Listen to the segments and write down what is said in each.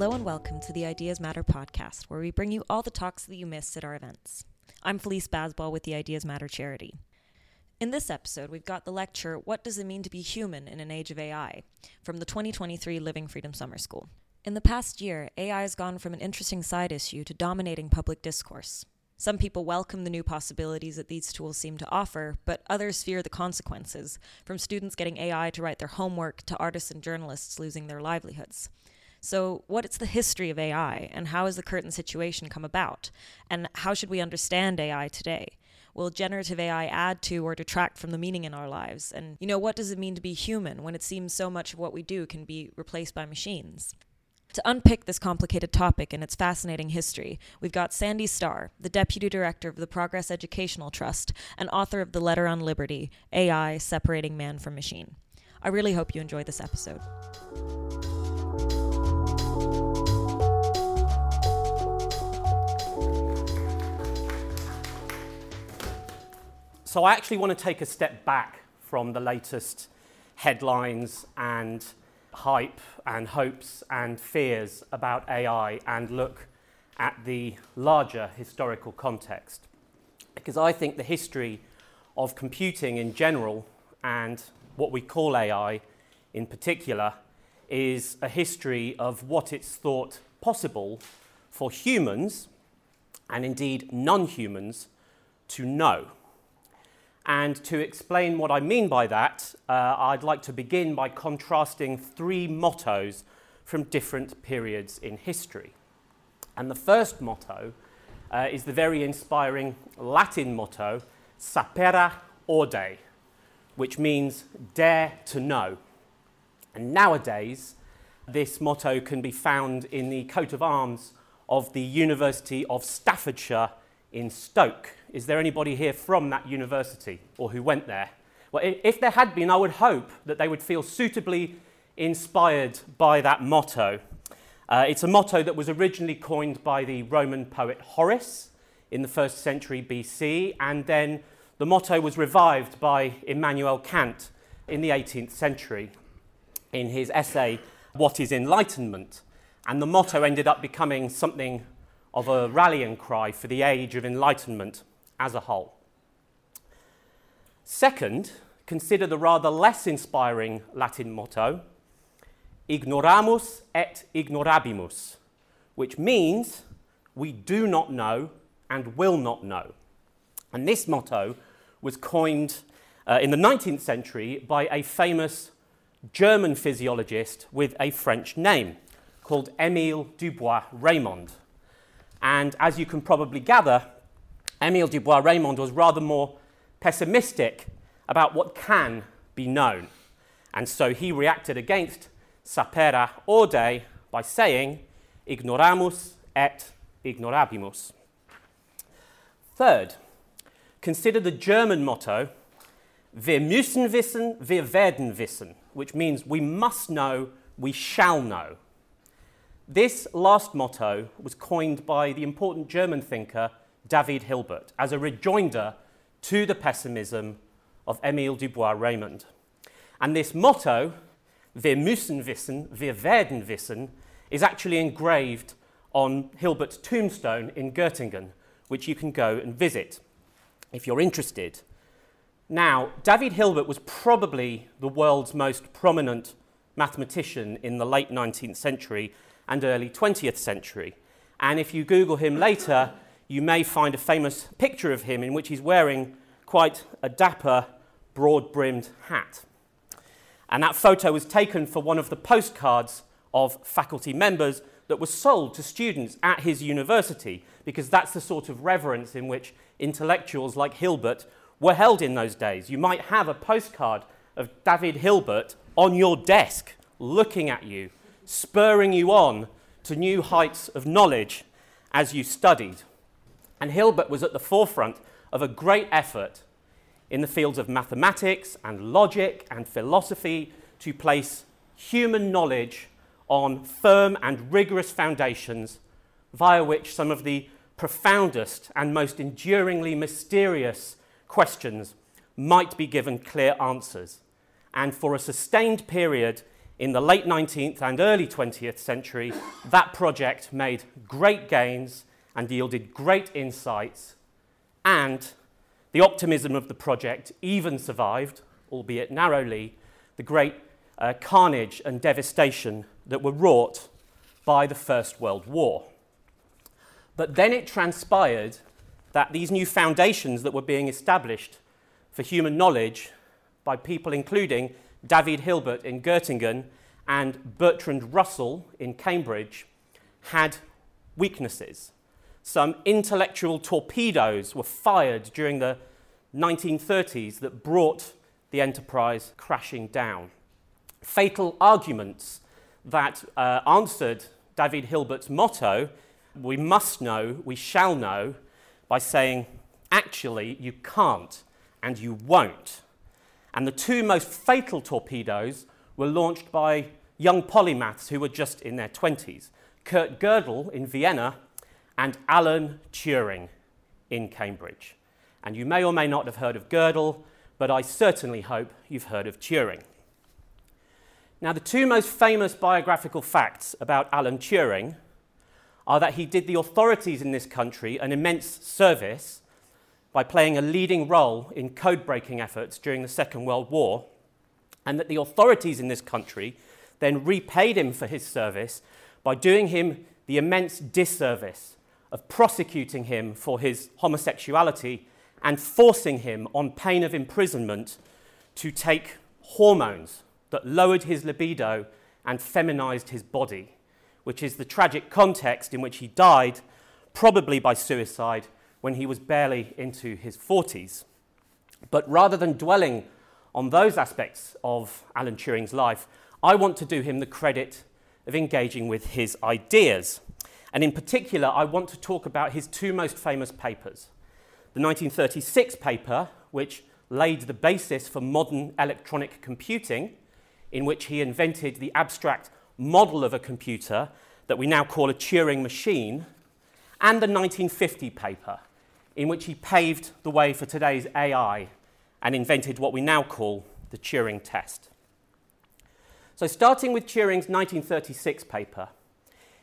Hello and welcome to the Ideas Matter podcast, where we bring you all the talks that you missed at our events. I'm Felice Basball with the Ideas Matter charity. In this episode, we've got the lecture, What Does It Mean to Be Human in an Age of AI? from the 2023 Living Freedom Summer School. In the past year, AI has gone from an interesting side issue to dominating public discourse. Some people welcome the new possibilities that these tools seem to offer, but others fear the consequences, from students getting AI to write their homework to artists and journalists losing their livelihoods. So, what is the history of AI, and how has the current situation come about? And how should we understand AI today? Will generative AI add to or detract from the meaning in our lives? And, you know, what does it mean to be human when it seems so much of what we do can be replaced by machines? To unpick this complicated topic and its fascinating history, we've got Sandy Starr, the Deputy Director of the Progress Educational Trust and author of The Letter on Liberty AI Separating Man from Machine. I really hope you enjoy this episode. So, I actually want to take a step back from the latest headlines and hype and hopes and fears about AI and look at the larger historical context. Because I think the history of computing in general and what we call AI in particular is a history of what it's thought possible for humans and indeed non humans to know. And to explain what I mean by that, uh, I'd like to begin by contrasting three mottos from different periods in history. And the first motto uh, is the very inspiring Latin motto, sapere aude, which means dare to know. And nowadays, this motto can be found in the coat of arms of the University of Staffordshire in Stoke. Is there anybody here from that university or who went there? Well, if there had been, I would hope that they would feel suitably inspired by that motto. Uh, it's a motto that was originally coined by the Roman poet Horace in the first century BC, and then the motto was revived by Immanuel Kant in the 18th century in his essay, What is Enlightenment? And the motto ended up becoming something of a rallying cry for the age of enlightenment as a whole. Second, consider the rather less inspiring Latin motto, ignoramus et ignorabimus, which means we do not know and will not know. And this motto was coined uh, in the 19th century by a famous German physiologist with a French name called Émile Dubois Reymond. And as you can probably gather, Émile Dubois-Reymond was rather more pessimistic about what can be known. And so he reacted against sapere aude by saying, ignoramus et ignorabimus. Third, consider the German motto, wir müssen wissen, wir werden wissen, which means we must know, we shall know. This last motto was coined by the important German thinker David Hilbert as a rejoinder to the pessimism of Émile Dubois-Reymond. And this motto, wir müssen wissen, wir werden wissen, is actually engraved on Hilbert's tombstone in Göttingen, which you can go and visit if you're interested. Now, David Hilbert was probably the world's most prominent mathematician in the late 19th century and early 20th century. And if you Google him later, you may find a famous picture of him in which he's wearing quite a dapper, broad brimmed hat. And that photo was taken for one of the postcards of faculty members that was sold to students at his university, because that's the sort of reverence in which intellectuals like Hilbert were held in those days. You might have a postcard of David Hilbert on your desk looking at you spurring you on to new heights of knowledge as you studied. And Hilbert was at the forefront of a great effort in the fields of mathematics and logic and philosophy to place human knowledge on firm and rigorous foundations via which some of the profoundest and most enduringly mysterious questions might be given clear answers. And for a sustained period, in the late 19th and early 20th century, that project made great gains and yielded great insights, and the optimism of the project even survived, albeit narrowly, the great uh, carnage and devastation that were wrought by the First World War. But then it transpired that these new foundations that were being established for human knowledge by people including David Hilbert in Göttingen and Bertrand Russell in Cambridge had weaknesses. Some intellectual torpedoes were fired during the 1930s that brought the enterprise crashing down. Fatal arguments that uh, answered David Hilbert's motto, we must know, we shall know, by saying, actually, you can't and you won't. And the two most fatal torpedoes were launched by young polymaths who were just in their 20s Kurt Gödel in Vienna and Alan Turing in Cambridge. And you may or may not have heard of Gödel, but I certainly hope you've heard of Turing. Now, the two most famous biographical facts about Alan Turing are that he did the authorities in this country an immense service by playing a leading role in code breaking efforts during the Second World War, and that the authorities in this country then repaid him for his service by doing him the immense disservice of prosecuting him for his homosexuality and forcing him, on pain of imprisonment, to take hormones that lowered his libido and feminized his body, which is the tragic context in which he died, probably by suicide, when he was barely into his 40s. But rather than dwelling on those aspects of Alan Turing's life, I want to do him the credit of engaging with his ideas. And in particular, I want to talk about his two most famous papers. The 1936 paper, which laid the basis for modern electronic computing, in which he invented the abstract model of a computer that we now call a Turing machine, and the 1950 paper, in which he paved the way for today's AI and invented what we now call the Turing test. So, starting with Turing's 1936 paper,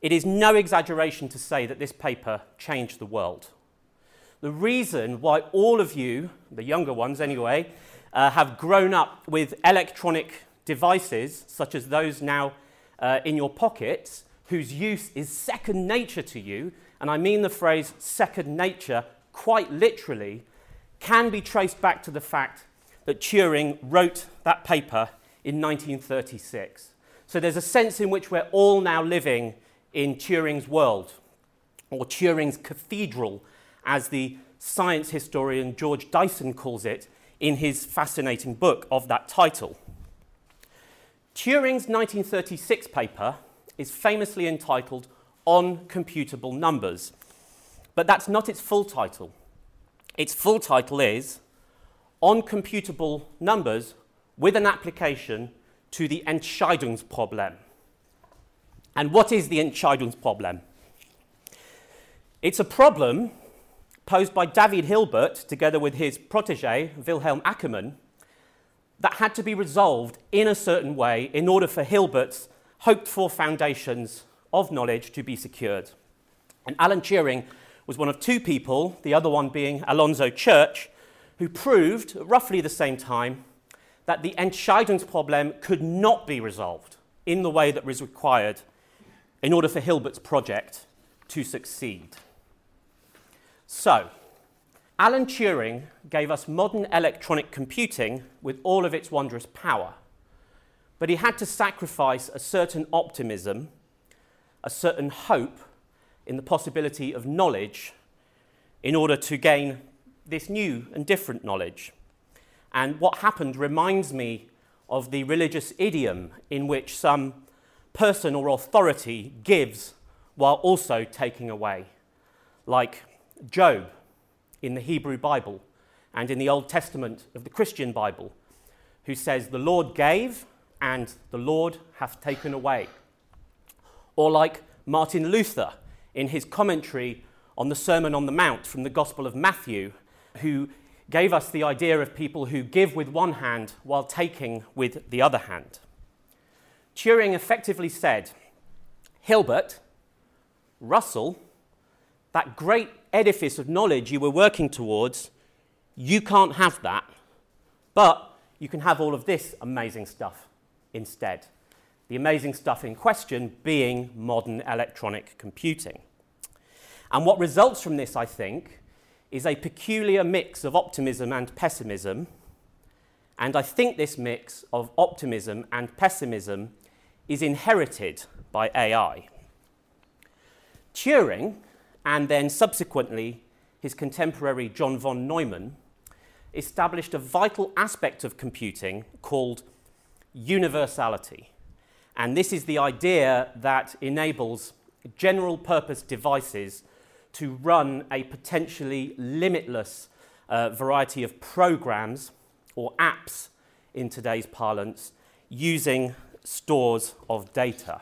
it is no exaggeration to say that this paper changed the world. The reason why all of you, the younger ones anyway, uh, have grown up with electronic devices, such as those now uh, in your pockets, whose use is second nature to you, and I mean the phrase second nature quite literally, can be traced back to the fact that Turing wrote that paper in 1936. So there's a sense in which we're all now living in Turing's world, or Turing's cathedral, as the science historian George Dyson calls it in his fascinating book of that title. Turing's 1936 paper is famously entitled On Computable Numbers, but that's not its full title. Its full title is On Computable Numbers with an Application to the Entscheidungsproblem. And what is the Entscheidungsproblem? It's a problem posed by David Hilbert together with his protege, Wilhelm Ackermann, that had to be resolved in a certain way in order for Hilbert's hoped for foundations of knowledge to be secured. And Alan Turing was one of two people, the other one being Alonzo Church, who proved roughly the same time that the Entscheidungsproblem could not be resolved in the way that was required in order for Hilbert's project to succeed. So, Alan Turing gave us modern electronic computing with all of its wondrous power, but he had to sacrifice a certain optimism, a certain hope in the possibility of knowledge in order to gain this new and different knowledge. And what happened reminds me of the religious idiom in which some person or authority gives while also taking away, like Job in the Hebrew Bible and in the Old Testament of the Christian Bible, who says, The Lord gave and the Lord hath taken away. Or like Martin Luther in his commentary on the Sermon on the Mount from the Gospel of Matthew, who gave us the idea of people who give with one hand while taking with the other hand. Turing effectively said, Hilbert, Russell, that great edifice of knowledge you were working towards, you can't have that, but you can have all of this amazing stuff instead. The amazing stuff in question being modern electronic computing. And what results from this, I think, is a peculiar mix of optimism and pessimism. And I think this mix of optimism and pessimism is inherited by AI. Turing, and then subsequently his contemporary John von Neumann, established a vital aspect of computing called universality. And this is the idea that enables general purpose devices to run a potentially limitless uh, variety of programs or apps in today's parlance using stores of data.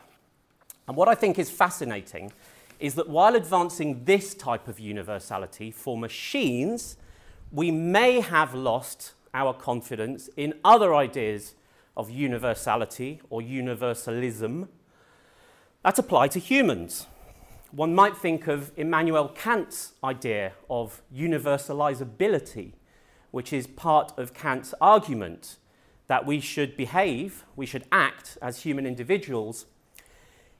And what I think is fascinating is that while advancing this type of universality for machines, we may have lost our confidence in other ideas of universality or universalism that apply to humans. One might think of Immanuel Kant's idea of universalizability, which is part of Kant's argument that we should behave, we should act as human individuals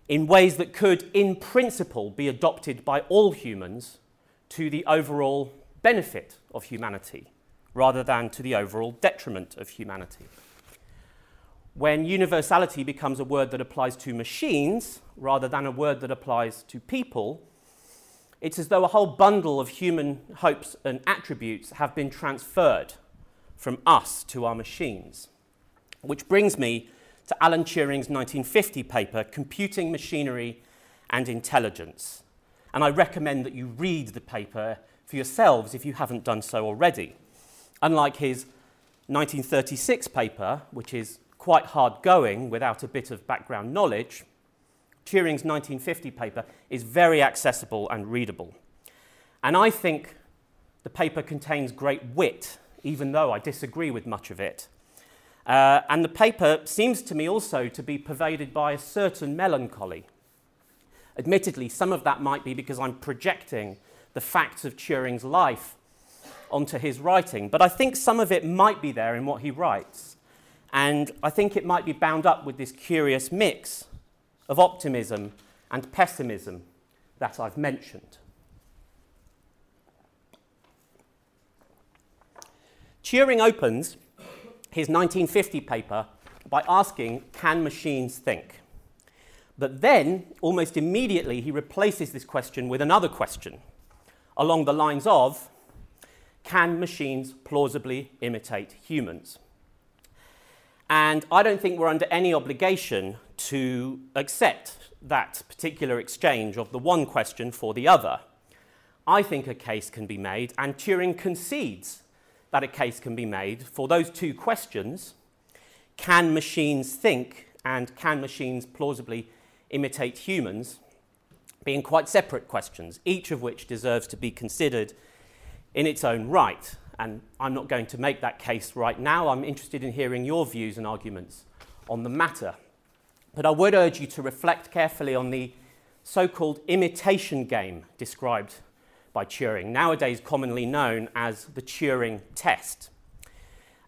in ways that could, in principle, be adopted by all humans to the overall benefit of humanity rather than to the overall detriment of humanity. When universality becomes a word that applies to machines rather than a word that applies to people, it's as though a whole bundle of human hopes and attributes have been transferred from us to our machines. Which brings me to Alan Turing's 1950 paper, Computing Machinery and Intelligence. And I recommend that you read the paper for yourselves if you haven't done so already. Unlike his 1936 paper, which is quite hard going without a bit of background knowledge, Turing's 1950 paper is very accessible and readable. And I think the paper contains great wit, even though I disagree with much of it. Uh, and the paper seems to me also to be pervaded by a certain melancholy. Admittedly, some of that might be because I'm projecting the facts of Turing's life onto his writing, but I think some of it might be there in what he writes. And I think it might be bound up with this curious mix of optimism and pessimism that I've mentioned. Turing opens his 1950 paper by asking, Can machines think? But then, almost immediately, he replaces this question with another question along the lines of, Can machines plausibly imitate humans? And I don't think we're under any obligation to accept that particular exchange of the one question for the other. I think a case can be made, and Turing concedes that a case can be made for those two questions can machines think and can machines plausibly imitate humans being quite separate questions, each of which deserves to be considered in its own right. And I'm not going to make that case right now. I'm interested in hearing your views and arguments on the matter. But I would urge you to reflect carefully on the so called imitation game described by Turing, nowadays commonly known as the Turing test,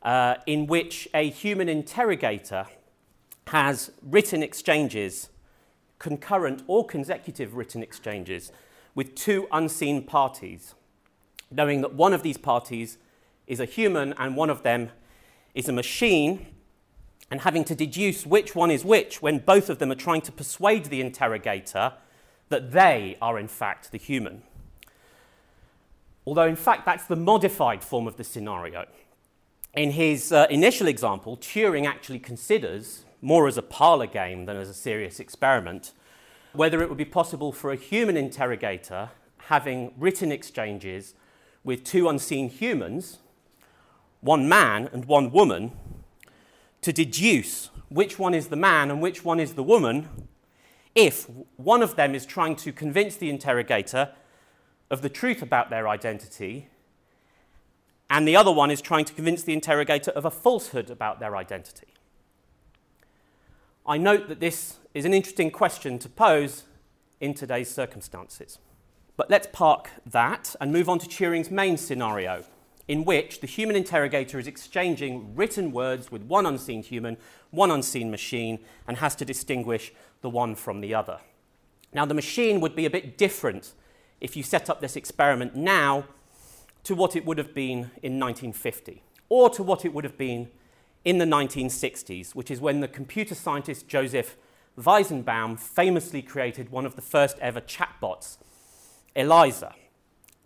uh, in which a human interrogator has written exchanges, concurrent or consecutive written exchanges, with two unseen parties, knowing that one of these parties is a human and one of them is a machine, and having to deduce which one is which when both of them are trying to persuade the interrogator that they are in fact the human although in fact that's the modified form of the scenario. In his uh, initial example, Turing actually considers, more as a parlor game than as a serious experiment, whether it would be possible for a human interrogator having written exchanges with two unseen humans, one man and one woman, to deduce which one is the man and which one is the woman if one of them is trying to convince the interrogator of the truth about their identity, and the other one is trying to convince the interrogator of a falsehood about their identity. I note that this is an interesting question to pose in today's circumstances. But let's park that and move on to Turing's main scenario, in which the human interrogator is exchanging written words with one unseen human, one unseen machine, and has to distinguish the one from the other. Now, the machine would be a bit different if you set up this experiment now to what it would have been in 1950, or to what it would have been in the 1960s, which is when the computer scientist Joseph Weizenbaum famously created one of the first ever chatbots, Eliza.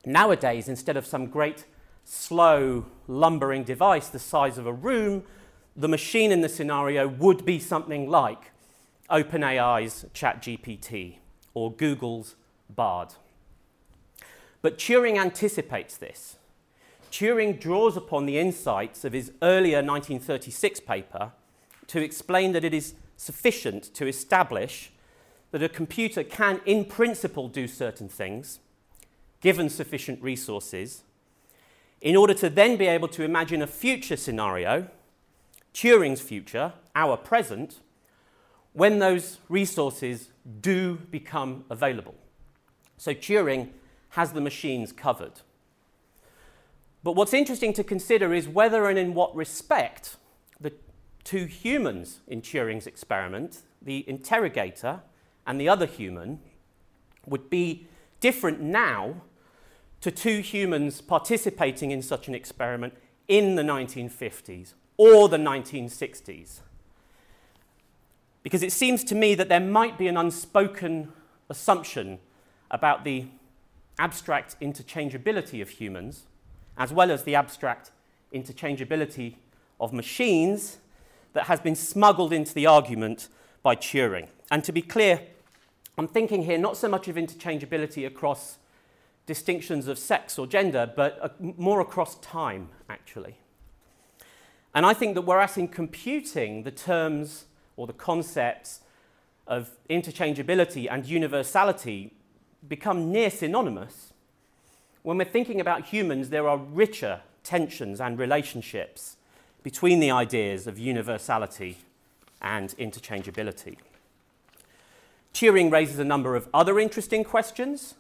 Nowadays, instead of some great, slow, lumbering device the size of a room, the machine in the scenario would be something like OpenAI's ChatGPT or Google's Bard. But Turing anticipates this. Turing draws upon the insights of his earlier 1936 paper to explain that it is sufficient to establish that a computer can, in principle, do certain things, given sufficient resources, in order to then be able to imagine a future scenario, Turing's future, our present, when those resources do become available. So Turing has the machines covered. But what's interesting to consider is whether and in what respect the two humans in Turing's experiment, the interrogator and the other human, would be different now to two humans participating in such an experiment in the 1950s or the 1960s. Because it seems to me that there might be an unspoken assumption about the abstract interchangeability of humans, as well as the abstract interchangeability of machines, that has been smuggled into the argument by Turing. And to be clear, I'm thinking here not so much of interchangeability across distinctions of sex or gender, but uh, more across time, actually. And I think that whereas in computing, the terms or the concepts of interchangeability and universality become near synonymous, when we're thinking about humans, there are richer tensions and relationships between the ideas of universality and interchangeability. Turing raises a number of other interesting questions,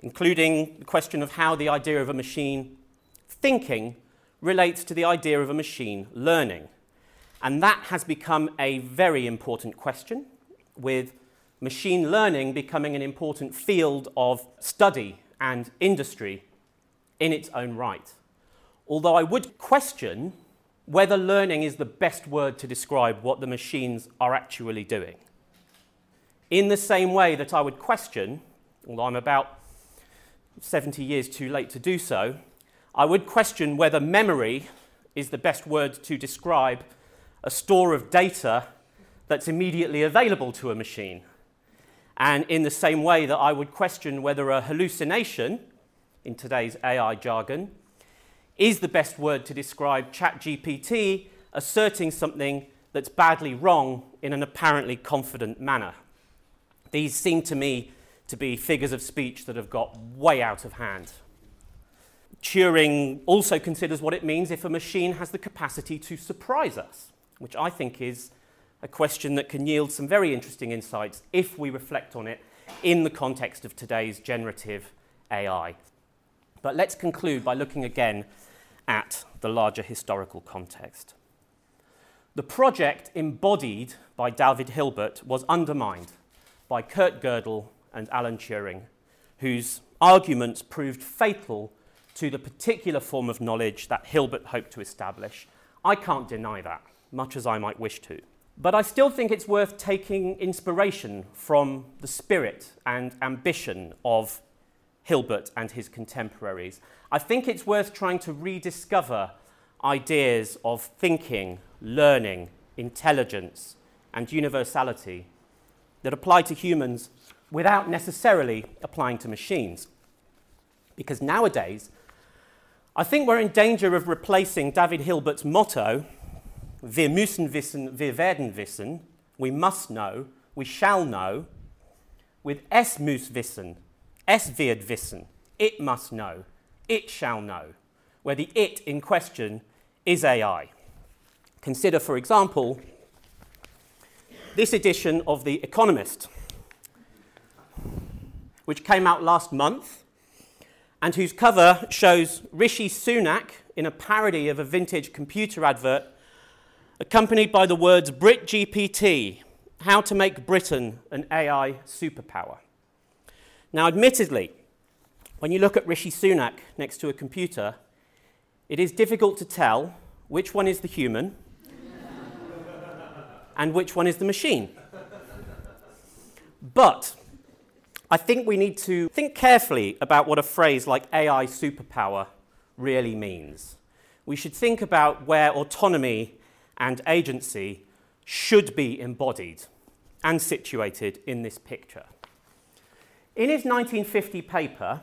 including the question of how the idea of a machine thinking relates to the idea of a machine learning. And that has become a very important question, with machine learning becoming an important field of study and industry in its own right. Although I would question whether learning is the best word to describe what the machines are actually doing. In the same way that I would question, although I'm about 70 years too late to do so, I would question whether memory is the best word to describe a store of data that's immediately available to a machine. And in the same way that I would question whether a hallucination, in today's AI jargon, is the best word to describe ChatGPT asserting something that's badly wrong in an apparently confident manner. These seem to me to be figures of speech that have got way out of hand. Turing also considers what it means if a machine has the capacity to surprise us, which I think is a question that can yield some very interesting insights if we reflect on it in the context of today's generative AI. But let's conclude by looking again at the larger historical context. The project embodied by David Hilbert was undermined by Kurt Gödel and Alan Turing, whose arguments proved fatal to the particular form of knowledge that Hilbert hoped to establish. I can't deny that, much as I might wish to. But I still think it's worth taking inspiration from the spirit and ambition of Hilbert and his contemporaries. I think it's worth trying to rediscover ideas of thinking, learning, intelligence, and universality that apply to humans without necessarily applying to machines. Because nowadays, I think we're in danger of replacing David Hilbert's motto, Wir müssen wissen, wir werden wissen. We must know, we shall know. With es muss wissen, es wird wissen. It must know, it shall know. Where the it in question is AI. Consider, for example, this edition of The Economist, which came out last month and whose cover shows Rishi Sunak in a parody of a vintage computer advert, accompanied by the words BritGPT, how to make Britain an AI superpower. Now, admittedly, when you look at Rishi Sunak next to a computer, it is difficult to tell which one is the human and which one is the machine. But I think we need to think carefully about what a phrase like AI superpower really means. We should think about where autonomy and agency should be embodied and situated in this picture. In his 1950 paper,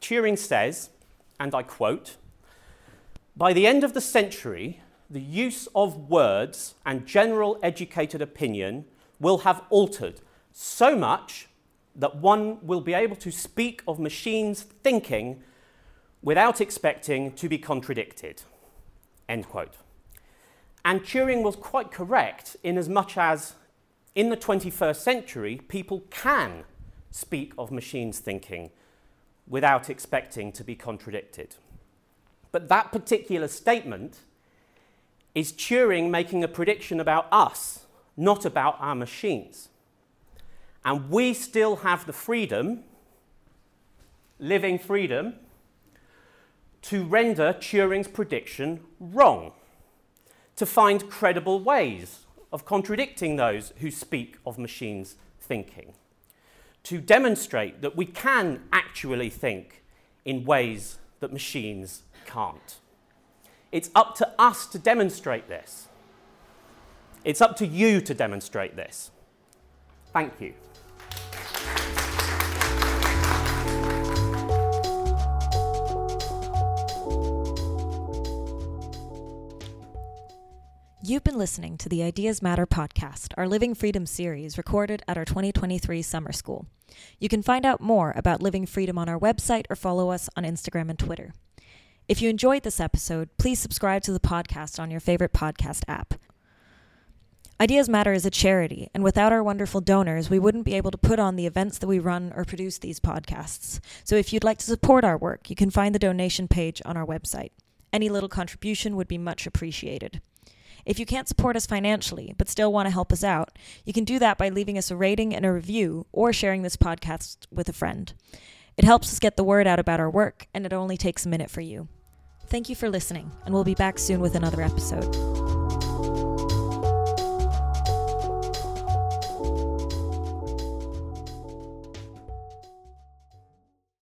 Turing says, and I quote, by the end of the century, the use of words and general educated opinion will have altered so much that one will be able to speak of machines thinking without expecting to be contradicted. End quote. And Turing was quite correct in as much as in the 21st century, people can speak of machines thinking without expecting to be contradicted. But that particular statement is Turing making a prediction about us, not about our machines. And we still have the freedom, living freedom, to render Turing's prediction wrong, to find credible ways of contradicting those who speak of machines thinking, to demonstrate that we can actually think in ways that machines can't. It's up to us to demonstrate this. It's up to you to demonstrate this. Thank you. You've been listening to the Ideas Matter podcast, our Living Freedom series recorded at our 2023 summer school. You can find out more about Living Freedom on our website or follow us on Instagram and Twitter. If you enjoyed this episode, please subscribe to the podcast on your favorite podcast app. Ideas Matter is a charity, and without our wonderful donors, we wouldn't be able to put on the events that we run or produce these podcasts. So if you'd like to support our work, you can find the donation page on our website. Any little contribution would be much appreciated. If you can't support us financially, but still want to help us out, you can do that by leaving us a rating and a review or sharing this podcast with a friend. It helps us get the word out about our work, and it only takes a minute for you. Thank you for listening, and we'll be back soon with another episode.